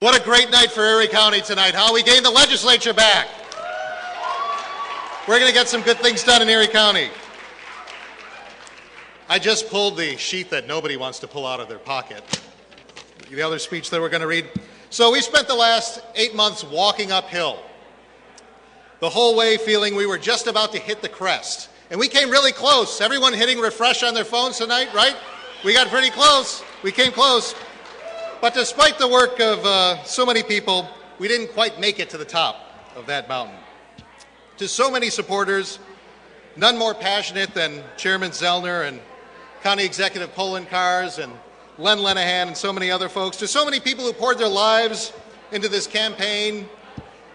What a great night for Erie County tonight, huh? We gained the legislature back. We're going to get some good things done in Erie County. I just pulled the sheet that nobody wants to pull out of their pocket. The other speech that we're going to read. So we spent the last eight months walking uphill, the whole way feeling we were just about to hit the crest. And we came really close. Everyone hitting refresh on their phones tonight, right? We got pretty close. We came close. But despite the work of uh, so many people, we didn't quite make it to the top of that mountain. To so many supporters, none more passionate than Chairman Zellner and County Executive Poloncarz and Len Lenihan and so many other folks, to so many people who poured their lives into this campaign,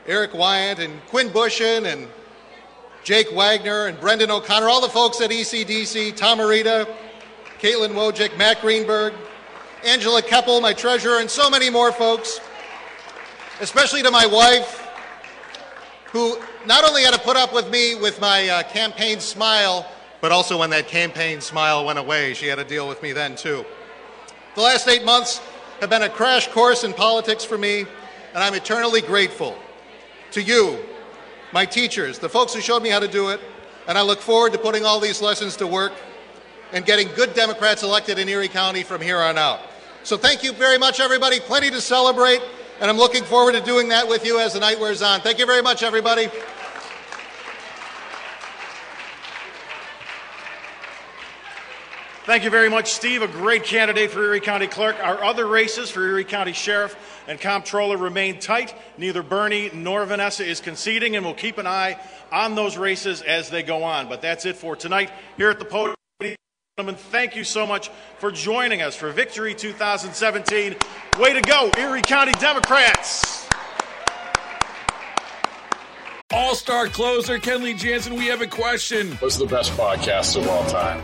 Eric Wyant and Quinn Bushon and Jake Wagner and Brendan O'Connor, all the folks at ECDC, Tom Arita, Caitlin Wojcik, Matt Greenberg, Angela Keppel, my treasurer, and so many more folks, especially to my wife, who not only had to put up with me with my uh, campaign smile, but also when that campaign smile went away, she had to deal with me then too. The last eight months have been a crash course in politics for me, and I'm eternally grateful to you, my teachers, the folks who showed me how to do it, and I look forward to putting all these lessons to work and getting good Democrats elected in Erie County from here on out. So thank you very much, everybody. Plenty to celebrate, and I'm looking forward to doing that with you as the night wears on. Thank you very much, everybody. Thank you very much, Steve. A great candidate for Erie County Clerk. Our other races for Erie County Sheriff and Comptroller remain tight. Neither Bernie nor Vanessa is conceding, and we'll keep an eye on those races as they go on. But that's it for tonight here at the podium. Gentlemen, thank you so much for joining us for Victory 2017. Way to go, Erie County Democrats! All star closer Kenley Jansen, we have a question. What's the best podcast of all time?